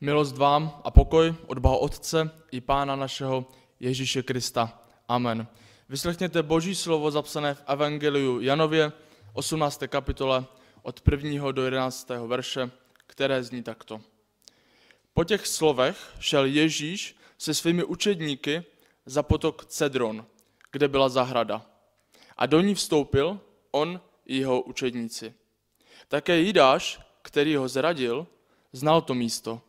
Milost vám a pokoj od Boha Otce i Pána našeho Ježíše Krista. Amen. Vyslechněte Boží slovo zapsané v Evangeliu Janově, 18. kapitole, od 1. do 11. verše, které zní takto. Po těch slovech šel Ježíš se svými učedníky za potok Cedron, kde byla zahrada. A do ní vstoupil on i jeho učedníci. Také Jidáš, který ho zradil, znal to místo,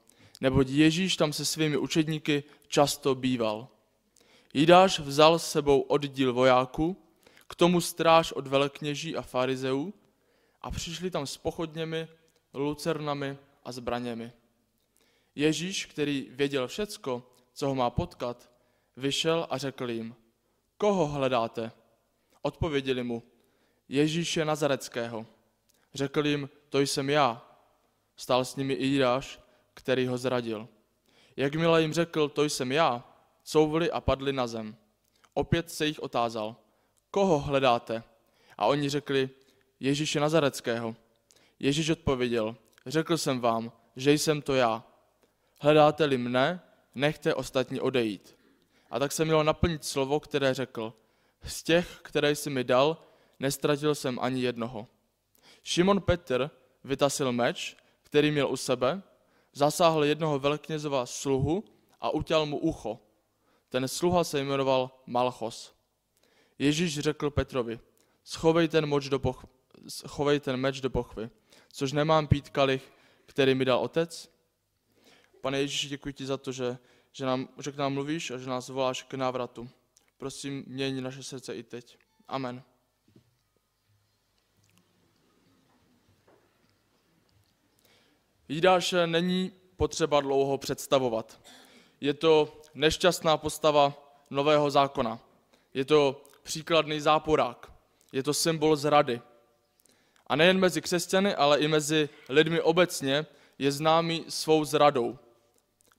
neboť Ježíš tam se svými učedníky často býval. Jidáš vzal s sebou oddíl vojáků, k tomu stráž od velekněží a farizeů a přišli tam s pochodněmi, lucernami a zbraněmi. Ježíš, který věděl všecko, co ho má potkat, vyšel a řekl jim, koho hledáte? Odpověděli mu, Ježíše Nazareckého. Řekl jim, to jsem já. Stál s nimi i Jidáš, který ho zradil. Jakmile jim řekl, to jsem já, couvli a padli na zem. Opět se jich otázal, koho hledáte? A oni řekli, Ježíše Nazareckého. Ježíš odpověděl, řekl jsem vám, že jsem to já. Hledáte-li mne, nechte ostatní odejít. A tak se mělo naplnit slovo, které řekl, z těch, které jsi mi dal, nestratil jsem ani jednoho. Šimon Petr vytasil meč, který měl u sebe, zasáhl jednoho velknězova sluhu a utěl mu ucho. Ten sluha se jmenoval Malchos. Ježíš řekl Petrovi, schovej ten, moč do poch- schovej ten meč do pochvy, což nemám pít kalich, který mi dal otec? Pane Ježíši, děkuji ti za to, že, že, nám, že k nám mluvíš a že nás voláš k návratu. Prosím, měň naše srdce i teď. Amen. Jidáše není potřeba dlouho představovat. Je to nešťastná postava nového zákona. Je to příkladný záporák. Je to symbol zrady. A nejen mezi křesťany, ale i mezi lidmi obecně je známý svou zradou.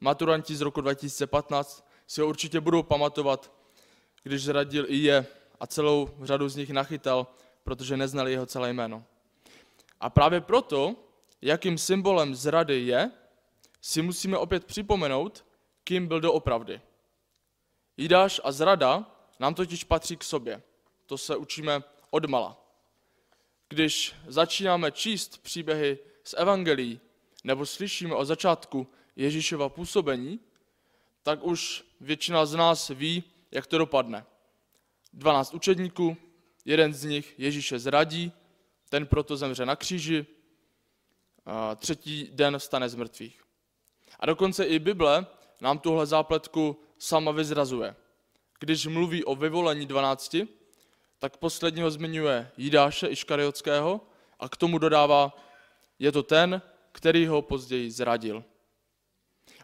Maturanti z roku 2015 si ho určitě budou pamatovat, když zradil i je a celou řadu z nich nachytal, protože neznali jeho celé jméno. A právě proto jakým symbolem zrady je, si musíme opět připomenout, kým byl doopravdy. Jidáš a zrada nám totiž patří k sobě. To se učíme odmala. Když začínáme číst příběhy z Evangelií nebo slyšíme o začátku Ježíšova působení, tak už většina z nás ví, jak to dopadne. 12 učedníků, jeden z nich Ježíše zradí, ten proto zemře na kříži, třetí den vstane z mrtvých. A dokonce i Bible nám tuhle zápletku sama vyzrazuje. Když mluví o vyvolení dvanácti, tak posledního zmiňuje Jidáše Iškariotského a k tomu dodává, je to ten, který ho později zradil.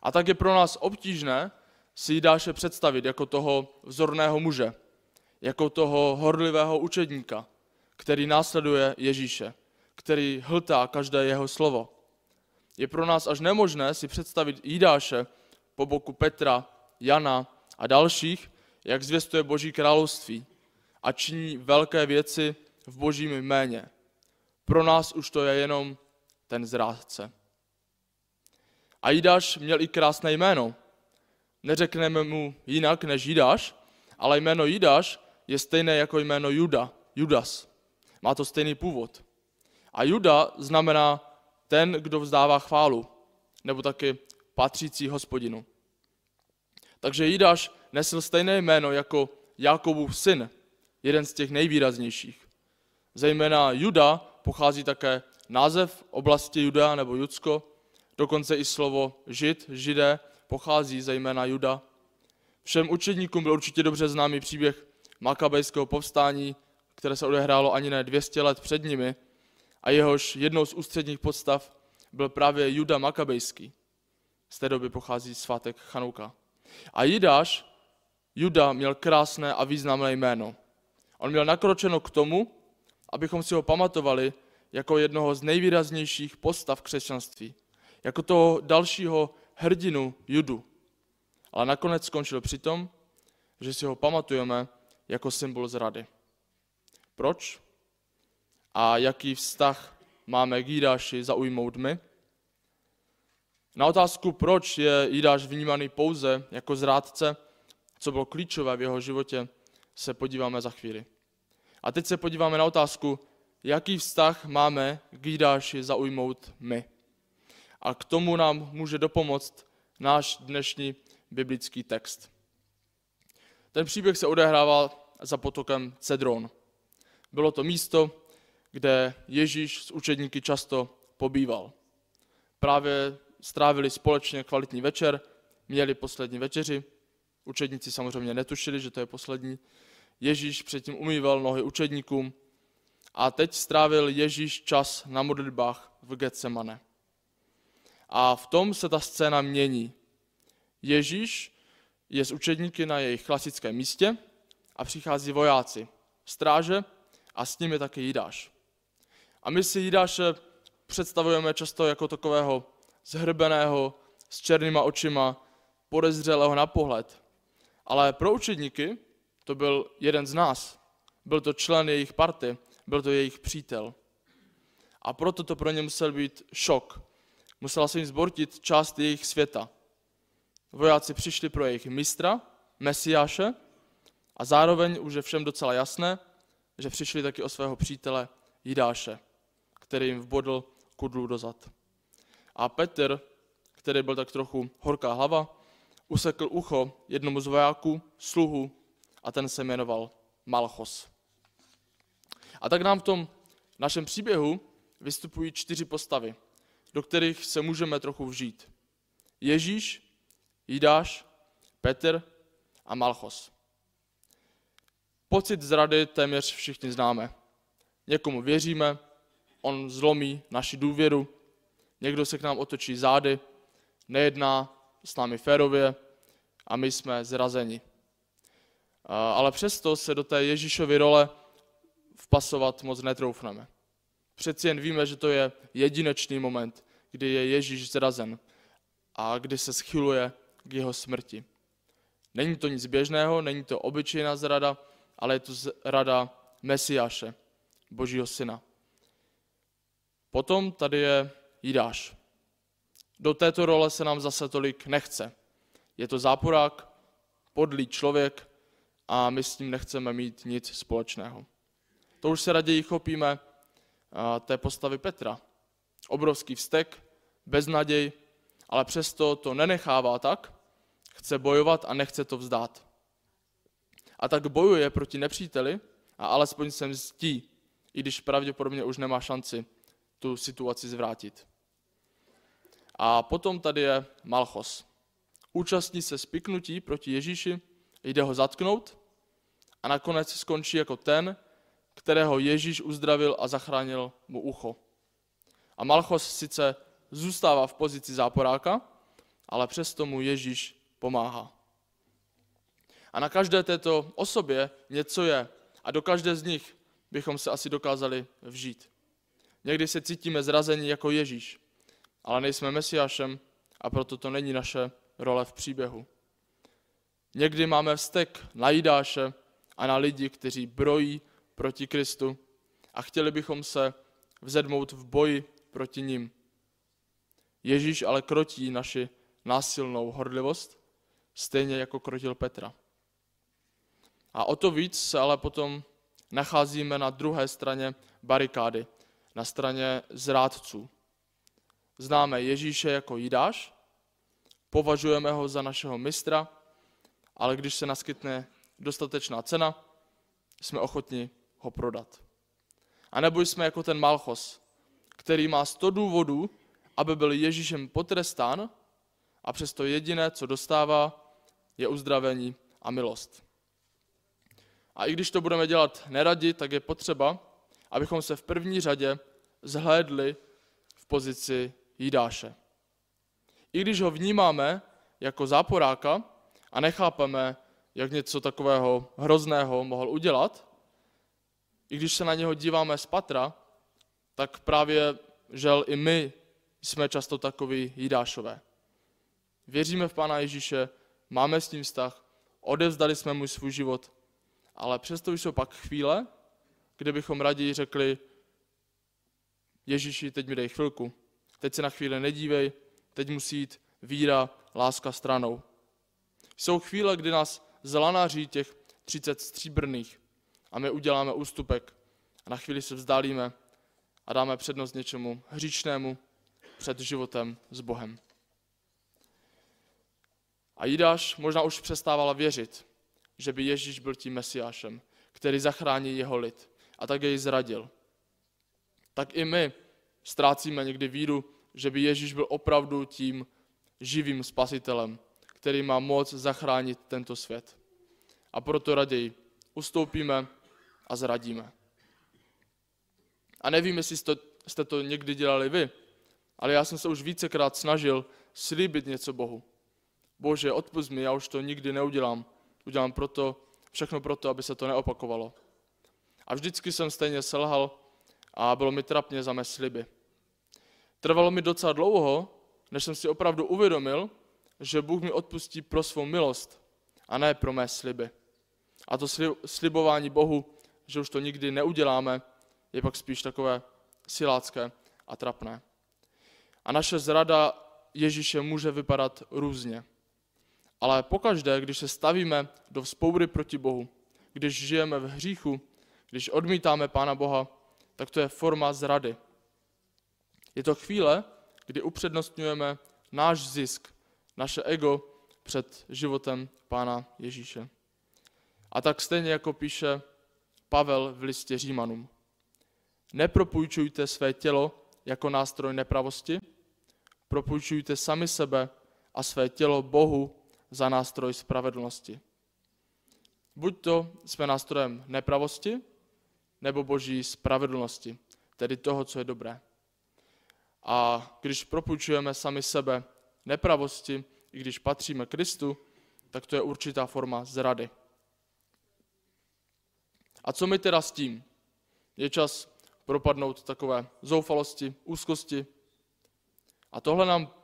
A tak je pro nás obtížné si Jidáše představit jako toho vzorného muže, jako toho horlivého učedníka, který následuje Ježíše který hltá každé jeho slovo. Je pro nás až nemožné si představit Jidáše po boku Petra, Jana a dalších, jak zvěstuje Boží království a činí velké věci v Božím jméně. Pro nás už to je jenom ten zrádce. A Jidáš měl i krásné jméno. Neřekneme mu jinak než Jidáš, ale jméno Jidáš je stejné jako jméno Juda, Judas. Má to stejný původ. A Juda znamená ten, kdo vzdává chválu, nebo taky patřící hospodinu. Takže Jidáš nesl stejné jméno jako Jakobův syn, jeden z těch nejvýraznějších. Zejména Juda pochází také název oblasti Juda nebo Judsko, dokonce i slovo žid, židé, pochází zejména Juda. Všem učedníkům byl určitě dobře známý příběh makabejského povstání, které se odehrálo ani ne 200 let před nimi, a jehož jednou z ústředních podstav byl právě Juda Makabejský. Z té doby pochází svátek Chanouka. A Jidáš, Juda, měl krásné a významné jméno. On měl nakročeno k tomu, abychom si ho pamatovali jako jednoho z nejvýraznějších postav křesťanství, jako toho dalšího hrdinu Judu. Ale nakonec skončil při tom, že si ho pamatujeme jako symbol zrady. Proč? A jaký vztah máme k Jídáši zaujmout my. Na otázku, proč je Jidáš vnímaný pouze jako zrádce, co bylo klíčové v jeho životě, se podíváme za chvíli. A teď se podíváme na otázku, jaký vztah máme k Jidáši zaujmout my. A k tomu nám může dopomoct náš dnešní biblický text. Ten příběh se odehrával za potokem Cedron. Bylo to místo, kde Ježíš s učedníky často pobýval. Právě strávili společně kvalitní večer, měli poslední večeři. Učedníci samozřejmě netušili, že to je poslední. Ježíš předtím umýval nohy učedníkům a teď strávil Ježíš čas na modlitbách v Getsemane. A v tom se ta scéna mění. Ježíš je s učedníky na jejich klasickém místě a přichází vojáci, stráže a s nimi taky Jidáš. A my si Jidáše představujeme často jako takového zhrbeného, s černýma očima, podezřelého na pohled. Ale pro učedníky to byl jeden z nás. Byl to člen jejich party, byl to jejich přítel. A proto to pro ně musel být šok. Musela se jim zbortit část jejich světa. Vojáci přišli pro jejich mistra, Mesiáše, a zároveň už je všem docela jasné, že přišli taky o svého přítele Jidáše, který jim vbodl kudlu dozad. A Petr, který byl tak trochu horká hlava, usekl ucho jednomu z vojáků, sluhu, a ten se jmenoval Malchos. A tak nám v tom našem příběhu vystupují čtyři postavy, do kterých se můžeme trochu vžít. Ježíš, Jidáš, Petr a Malchos. Pocit zrady téměř všichni známe. Někomu věříme, on zlomí naši důvěru, někdo se k nám otočí zády, nejedná s námi férově a my jsme zrazeni. Ale přesto se do té Ježíšovy role vpasovat moc netroufneme. Přeci jen víme, že to je jedinečný moment, kdy je Ježíš zrazen a kdy se schyluje k jeho smrti. Není to nic běžného, není to obyčejná zrada, ale je to zrada Mesiáše, Božího syna. Potom tady je Jidáš. Do této role se nám zase tolik nechce. Je to záporák, podlý člověk a my s ním nechceme mít nic společného. To už se raději chopíme té postavy Petra. Obrovský vztek, beznaděj, ale přesto to nenechává tak, chce bojovat a nechce to vzdát. A tak bojuje proti nepříteli a alespoň se mstí, i když pravděpodobně už nemá šanci tu situaci zvrátit. A potom tady je Malchos. Účastní se spiknutí proti Ježíši, jde ho zatknout a nakonec skončí jako ten, kterého Ježíš uzdravil a zachránil mu ucho. A Malchos sice zůstává v pozici záporáka, ale přesto mu Ježíš pomáhá. A na každé této osobě něco je a do každé z nich bychom se asi dokázali vžít. Někdy se cítíme zrazení jako Ježíš, ale nejsme Mesiášem a proto to není naše role v příběhu. Někdy máme vztek na Jidáše a na lidi, kteří brojí proti Kristu a chtěli bychom se vzedmout v boji proti ním. Ježíš ale krotí naši násilnou horlivost, stejně jako krotil Petra. A o to víc se ale potom nacházíme na druhé straně barikády, na straně zrádců. Známe Ježíše jako Jidáš, považujeme ho za našeho mistra, ale když se naskytne dostatečná cena, jsme ochotni ho prodat. A nebo jsme jako ten Malchos, který má sto důvodů, aby byl Ježíšem potrestán a přesto jediné, co dostává, je uzdravení a milost. A i když to budeme dělat neradi, tak je potřeba, abychom se v první řadě zhlédli v pozici Jidáše. I když ho vnímáme jako záporáka a nechápeme, jak něco takového hrozného mohl udělat, i když se na něho díváme z patra, tak právě žel i my jsme často takový Jidášové. Věříme v Pána Ježíše, máme s ním vztah, odevzdali jsme mu svůj život, ale přesto jsou pak chvíle, kde bychom raději řekli, Ježíši, teď mi dej chvilku, teď se na chvíli nedívej, teď musí jít víra, láska stranou. Jsou chvíle, kdy nás zlanaří těch 30 stříbrných a my uděláme ústupek a na chvíli se vzdálíme a dáme přednost něčemu hříčnému před životem s Bohem. A Jidáš možná už přestávala věřit, že by Ježíš byl tím mesiášem, který zachrání jeho lid a tak jej zradil. Tak i my ztrácíme někdy víru, že by Ježíš byl opravdu tím živým spasitelem, který má moc zachránit tento svět. A proto raději ustoupíme a zradíme. A nevím, jestli jste, jste to někdy dělali vy, ale já jsem se už vícekrát snažil slíbit něco Bohu. Bože, odpust mi, já už to nikdy neudělám. Udělám proto, všechno proto, aby se to neopakovalo. A vždycky jsem stejně selhal a bylo mi trapně za mé sliby. Trvalo mi docela dlouho, než jsem si opravdu uvědomil, že Bůh mi odpustí pro svou milost a ne pro mé sliby. A to slibování Bohu, že už to nikdy neuděláme, je pak spíš takové silácké a trapné. A naše zrada Ježíše může vypadat různě. Ale pokaždé, když se stavíme do vzpoury proti Bohu, když žijeme v hříchu, když odmítáme Pána Boha, tak to je forma zrady. Je to chvíle, kdy upřednostňujeme náš zisk, naše ego před životem Pána Ježíše. A tak stejně jako píše Pavel v listě Římanům. Nepropůjčujte své tělo jako nástroj nepravosti, propůjčujte sami sebe a své tělo Bohu za nástroj spravedlnosti. Buď to jsme nástrojem nepravosti, nebo boží spravedlnosti, tedy toho, co je dobré. A když propůjčujeme sami sebe nepravosti, i když patříme Kristu, tak to je určitá forma zrady. A co my teda s tím? Je čas propadnout takové zoufalosti, úzkosti. A tohle nám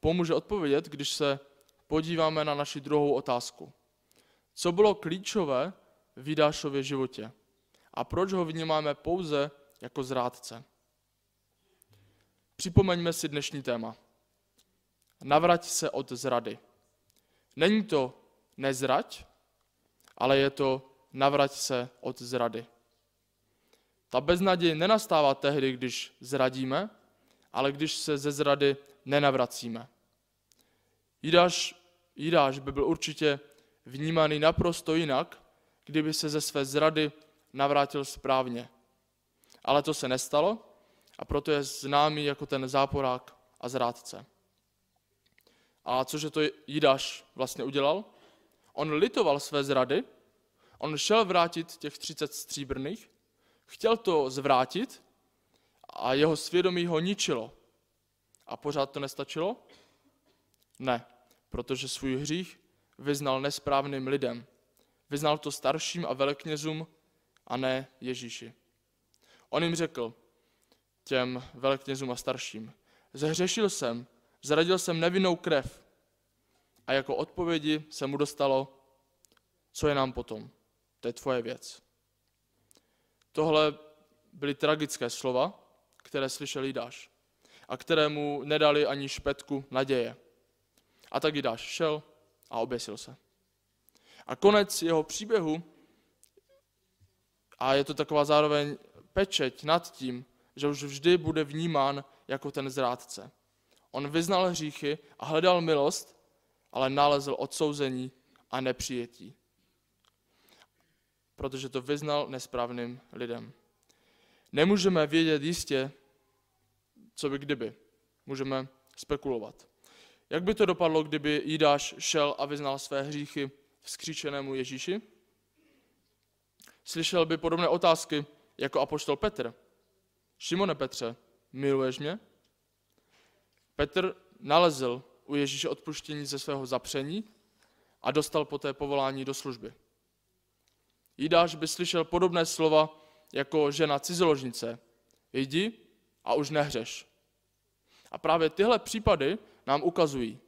pomůže odpovědět, když se podíváme na naši druhou otázku. Co bylo klíčové v Jidášově životě? A proč ho vnímáme pouze jako zrádce? Připomeňme si dnešní téma. Navrať se od zrady. Není to nezrať, ale je to navrať se od zrady. Ta beznaděj nenastává tehdy, když zradíme, ale když se ze zrady nenavracíme. Jidáš, Jidáš by byl určitě vnímaný naprosto jinak, kdyby se ze své zrady navrátil správně. Ale to se nestalo a proto je známý jako ten záporák a zrádce. A cože to Jidáš vlastně udělal? On litoval své zrady, on šel vrátit těch 30 stříbrných, chtěl to zvrátit a jeho svědomí ho ničilo. A pořád to nestačilo? Ne, protože svůj hřích vyznal nesprávným lidem. Vyznal to starším a veleknězům a ne Ježíši. On jim řekl, těm veleknězům a starším, zehřešil jsem, zradil jsem nevinnou krev a jako odpovědi se mu dostalo, co je nám potom, to je tvoje věc. Tohle byly tragické slova, které slyšel Jidáš a kterému nedali ani špetku naděje. A tak Jidáš šel a oběsil se. A konec jeho příběhu, a je to taková zároveň pečeť nad tím, že už vždy bude vnímán jako ten zrádce. On vyznal hříchy a hledal milost, ale nalezl odsouzení a nepřijetí. Protože to vyznal nesprávným lidem. Nemůžeme vědět jistě, co by kdyby. Můžeme spekulovat. Jak by to dopadlo, kdyby Jidáš šel a vyznal své hříchy vzkříčenému Ježíši? Slyšel by podobné otázky jako apoštol Petr. Šimone Petře, miluješ mě? Petr nalezl u Ježíše odpuštění ze svého zapření a dostal poté povolání do služby. Jidáš by slyšel podobné slova jako žena cizoložnice. Jdi a už nehřeš. A právě tyhle případy nám ukazují.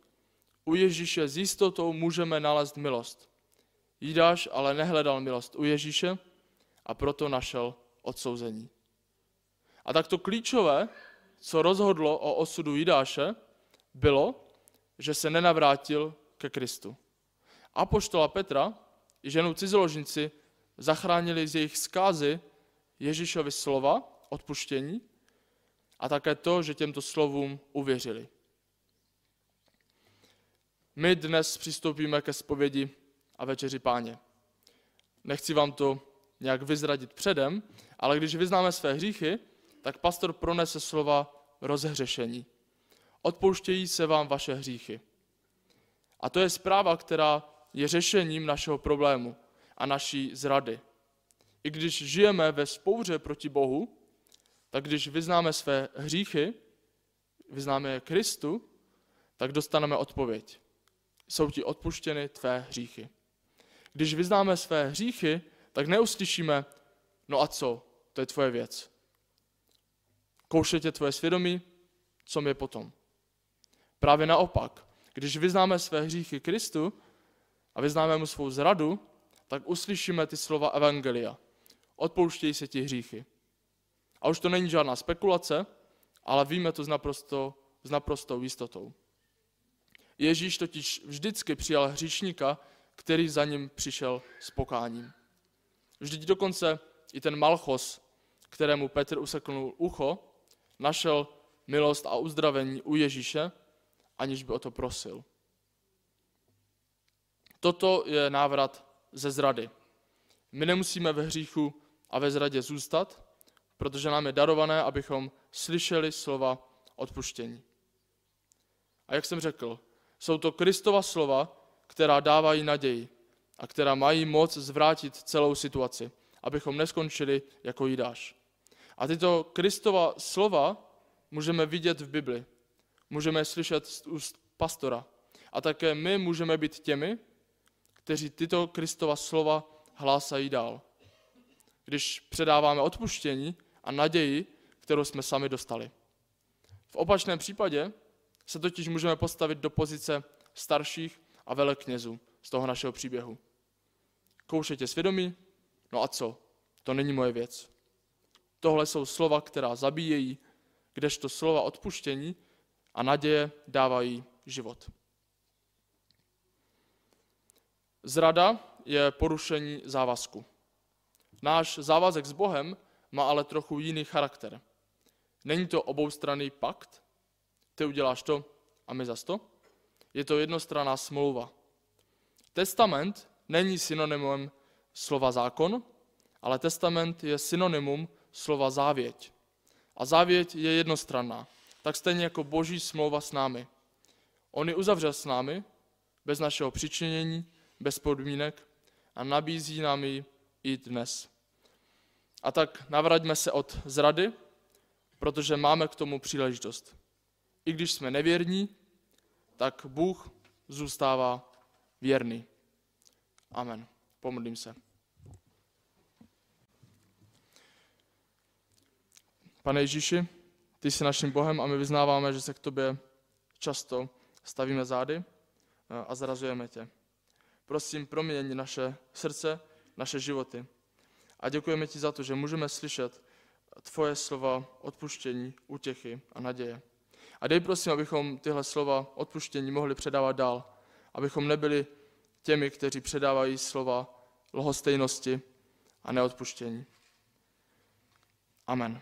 U Ježíše s jistotou můžeme nalézt milost. Jidáš ale nehledal milost u Ježíše a proto našel odsouzení. A tak to klíčové, co rozhodlo o osudu Jidáše, bylo, že se nenavrátil ke Kristu. Apoštola Petra i ženu cizoložnici zachránili z jejich zkázy Ježíšovi slova, odpuštění, a také to, že těmto slovům uvěřili. My dnes přistoupíme ke zpovědi a večeři páně. Nechci vám to nějak vyzradit předem, ale když vyznáme své hříchy, tak pastor pronese slova rozhřešení. Odpouštějí se vám vaše hříchy. A to je zpráva, která je řešením našeho problému a naší zrady. I když žijeme ve spouře proti Bohu, tak když vyznáme své hříchy, vyznáme je Kristu, tak dostaneme odpověď. Jsou ti odpuštěny tvé hříchy. Když vyznáme své hříchy, tak neuslyšíme, no a co, to je tvoje věc. Kouše tě tvoje svědomí, co mě potom. Právě naopak, když vyznáme své hříchy Kristu a vyznáme mu svou zradu, tak uslyšíme ty slova Evangelia. Odpouštějí se ti hříchy. A už to není žádná spekulace, ale víme to s, naprosto, s naprostou jistotou. Ježíš totiž vždycky přijal hříšníka, který za ním přišel s pokáním. Vždyť dokonce i ten Malchos, kterému Petr useknul ucho, našel milost a uzdravení u Ježíše, aniž by o to prosil. Toto je návrat ze zrady. My nemusíme ve hříchu a ve zradě zůstat, protože nám je darované, abychom slyšeli slova odpuštění. A jak jsem řekl, jsou to Kristova slova, která dávají naději a která mají moc zvrátit celou situaci, abychom neskončili jako Jidáš. A tyto Kristova slova můžeme vidět v Bibli. Můžeme slyšet z úst pastora. A také my můžeme být těmi, kteří tyto Kristova slova hlásají dál. Když předáváme odpuštění a naději, kterou jsme sami dostali. V opačném případě se totiž můžeme postavit do pozice starších a veleknězů z toho našeho příběhu. Koušetě svědomí? No a co? To není moje věc. Tohle jsou slova, která zabíjejí, kdežto slova odpuštění a naděje dávají život. Zrada je porušení závazku. Náš závazek s Bohem má ale trochu jiný charakter. Není to oboustranný pakt, ty uděláš to a my zas to. Je to jednostranná smlouva. Testament není synonymem slova zákon, ale testament je synonymum slova závěť. A závěť je jednostranná, tak stejně jako boží smlouva s námi. On ji uzavřel s námi, bez našeho přičinění, bez podmínek a nabízí nám ji i dnes. A tak navraťme se od zrady, protože máme k tomu příležitost. I když jsme nevěrní, tak Bůh zůstává věrný. Amen. Pomodlím se. Pane Ježíši, ty jsi naším Bohem a my vyznáváme, že se k tobě často stavíme zády eh, a zrazujeme tě. Prosím, proměň naše srdce, naše životy. A děkujeme ti za to, že můžeme slyšet tvoje slova odpuštění, útěchy a naděje. A dej prosím, abychom tyhle slova odpuštění mohli předávat dál, abychom nebyli těmi, kteří předávají slova lhostejnosti a neodpuštění. Amen.